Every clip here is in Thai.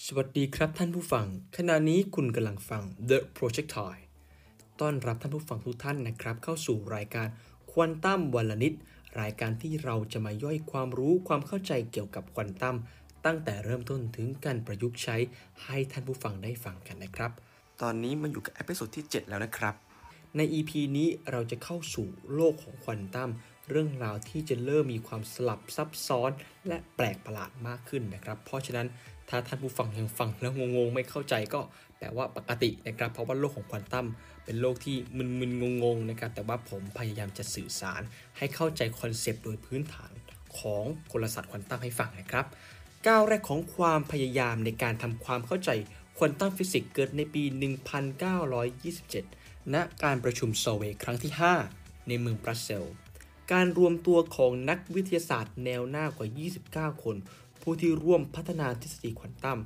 สวัสดีครับท่านผู้ฟัง ขณะนี้คุณกำลังฟัง The Projectile ต้อนรับท่านผู้ฟังทุกท่านนะครับ เข้าสู่รายการควอนตัมวันละนิด รายการที่เราจะมาย่อยความรู้ความเข้าใจเกี่ยวกับควอนตัมตั้งแต่เริ่มต้นถึงการประยุกต์ใช้ให้ท่านผู้ฟังได้ฟังกันนะครับ ตอนนี้มันอยู่กับ episode ที่ 7 แล้วนะครับ ใน EP นี้เราจะเข้าสู่โลกของควอนตัมเรื่องราวที่จะเริ่มมีความสลับซับซ้อนและแปลกประหลาดมากขึ้นนะครับ เพราะฉะนั้น ถ้าท่านผู้ฟังยังฟังแล้วงงๆไม่เข้าใจก็แปลว่าปกตินะครับ เพราะว่าโลกของควอนตัมเป็นโลกที่มึนๆงงๆนะครับ แต่ว่าผมพยายามจะสื่อสารให้เข้าใจคอนเซปต์โดยพื้นฐานของกลศาสตร์ควอนตัมให้ฟังนะครับ ก้าวแรกของความพยายามในการทำความเข้าใจควอนตัมฟิสิกส์เกิดในปี 1927 ณ การประชุมโซลเวย์ครั้งที่ 5 ในเมืองบรัสเซล การรวมตัวของนักวิทยาศาสตร์แนวหน้ากว่า 29 คน ผู้ที่ร่วมพัฒนาทฤษฎีควอนตัม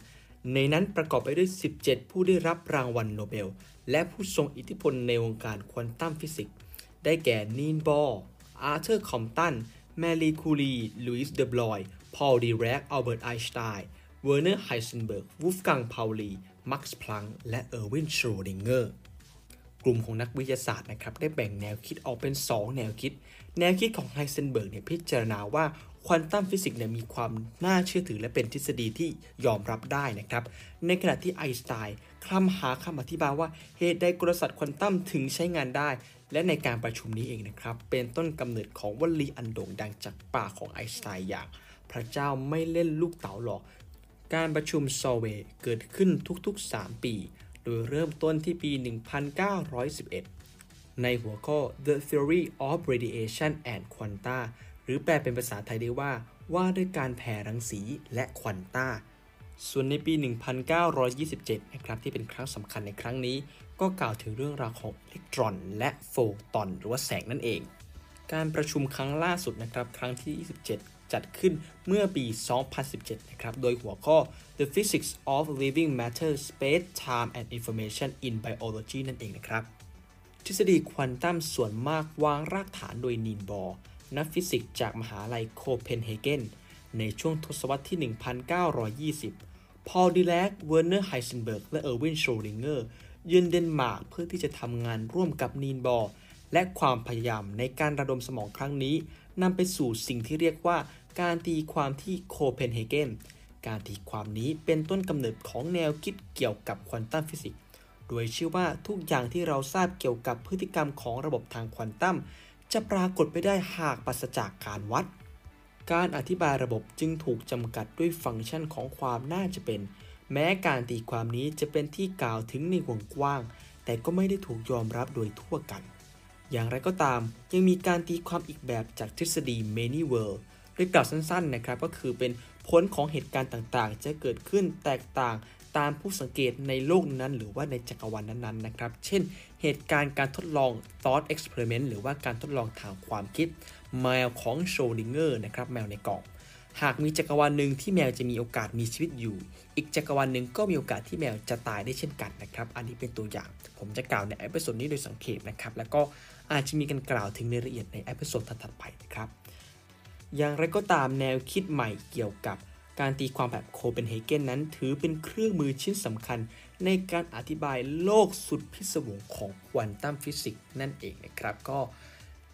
ในนั้นประกอบไปด้วย 17 ผู้ได้รับรางวัลโนเบล และผู้ทรงอิทธิพลในวงการควอนตัมฟิสิกส์ ได้แก่นีลส์ บอร์อาร์เธอร์คอมป์ตัน แมรีคูรี หลุยส์เดอ บรอย พอลดิแรกอัลเบิร์ตไอน์สไตน์เวอร์เนอร์ไฮเซนเบิร์ก วูล์ฟกัง พาวลี มักซ์ พลังค์และเออร์วิน ชโรดิงเกอร์ กลุ่มของนักวิทยาศาสตร์นะครับได้แบ่งแนวคิดออกเป็น 2 แนวคิด แนวคิดของไฮเซนเบิร์กเนี่ยพิจารณาว่า ควอนตัมฟิสิกส์เนี่ยมีความน่าเชื่อถือและเป็นทฤษฎีที่ยอมรับได้นะครับ ในขณะที่ไอน์สไตน์คลำหาคำอธิบายว่าเหตุใดกลศาสตร์ควอนตัมถึงใช้งานได้ และในการประชุมนี้เองนะครับ เป็นต้นกำเนิดของวลีอันโด่งดังจากปากของไอน์สไตน์อย่าง พระเจ้าไม่เล่นลูกเต๋าหรอก การประชุมซอเวเกิดขึ้นทุกๆ 3 ปี โดยเริ่มต้นที่ปี 1911 ในหัวข้อ The Theory of Radiation and Quanta หรือแปลเป็นภาษาไทยได้ว่า ว่าด้วยการแผ่รังสีและควอนตาส่วนในปี 1927 นะครับที่เป็นครั้งสำคัญในครั้งนี้ ก็กล่าวถึงเรื่องราวของอิเล็กตรอน และโฟตอนหรือว่าแสงนั่นเอง การประชุมครั้งล่าสุดนะครับครั้งที่ 27 จัดขึ้นเมื่อปี 2017 นะครับโดยหัวข้อ The Physics of Living Matter Space Time and Information in Biology นั่นเองนะครับทฤษฎีควอนตัมส่วนมากวางรากฐานโดยนีลส์ บอร์ นักฟิสิกส์จากมหาลัยโคเปนเฮเกนในช่วงทศวรรษที่ 1920 พอลดิแรก เวอร์เนอร์ไฮเซนเบิร์ก และเออร์วิน ชโรดิงเกอร์เยือนเดนมาร์กเพื่อที่จะทำงานร่วมกับนีลส์ บอร์และความพยายามในการระดมสมองครั้งนี้นำไปสู่สิ่งที่เรียกว่าการตีความที่โคเปนเฮเกน การตีความนี้เป็นต้นกำเนิดของแนวคิดเกี่ยวกับควอนตัมฟิสิกส์ โดยเชื่อว่าทุกอย่างที่เราทราบเกี่ยวกับพฤติกรรมของระบบทางควอนตัม จะปรากฏไปได้หากปราศจากการวัด การอธิบายระบบจึงถูกจำกัดด้วยฟังก์ชันของความน่าจะเป็น แม้การตีความนี้จะเป็นที่กล่าวถึงในวงกว้าง แต่ก็ไม่ได้ถูกยอมรับโดยทั่วกัน อย่างไรก็ตามยังมีการตีความอีกแบบจากทฤษฎี many world โดยกล่าวสั้นๆนะครับก็คือเป็นผลของเหตุการณ์ต่างๆ จะเกิดขึ้นแตกต่าง ตามผู้สังเกตในโลกนั้น หรือว่าในจักรวาลนั้นๆนะครับ เช่น เหตุการณ์การทดลอง thought experiment หรือว่าการทดลองทางความคิด แมวของโชดิงเกอร์นะครับแมวในกล่อง หากมีจักรวาลหนึ่งที่แมวจะมีโอกาสมีชีวิตอยู่ อีกจักรวาลหนึ่งก็มีโอกาสที่แมวจะตายได้เช่นกันนะครับ อันนี้เป็นตัวอย่าง ผมจะกล่าวใน episode นี้โดยสังเขปนะครับ แล้วก็อาจจะมีการกล่าวถึงในรายละเอียดใน episode ถัดๆไปนะครับ อย่างไรก็ตามแนวคิดใหม่เกี่ยวกับ การตีความแบบโคเปนเฮเกนนั้นถือเป็นเครื่องมือชิ้นสำคัญ ในการอธิบายโลกสุดพิศวงของควอนตัมฟิสิกส์นั่นเองนะครับก็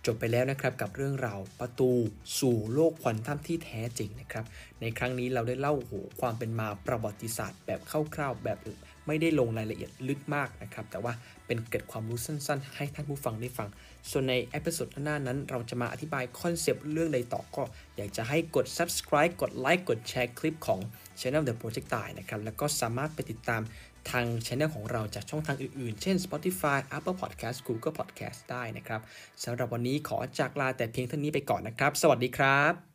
จบไปแล้วนะครับกับเรื่องราวประตูสู่โลกควอนตัมที่แท้จริงนะครับ ในครั้งนี้เราได้เล่าถึงความเป็นมาประวัติศาสตร์ แบบคร่าวๆแบบไม่ได้ลงรายละเอียดลึกมากนะครับ แต่ว่าเป็นเกร็ดความรู้สั้นๆ ให้ท่านผู้ฟังได้ฟัง ส่วนใน episode หน้านั้น เราจะมาอธิบายคอนเซปต์เรื่องใดต่อก็อยากจะให้กด subscribe กดไลค์กดแชร์คลิปของ Channel The Project ตายนะครับแล้วก็สามารถไปติดตาม ทาง Channel ของเราจากช่องทางอื่นๆ เช่น Spotify Apple Podcast Google Podcast ได้นะครับสำหรับวันนี้ขอจากลาแต่เพียงเท่านี้ไปก่อนนะครับ สวัสดีครับ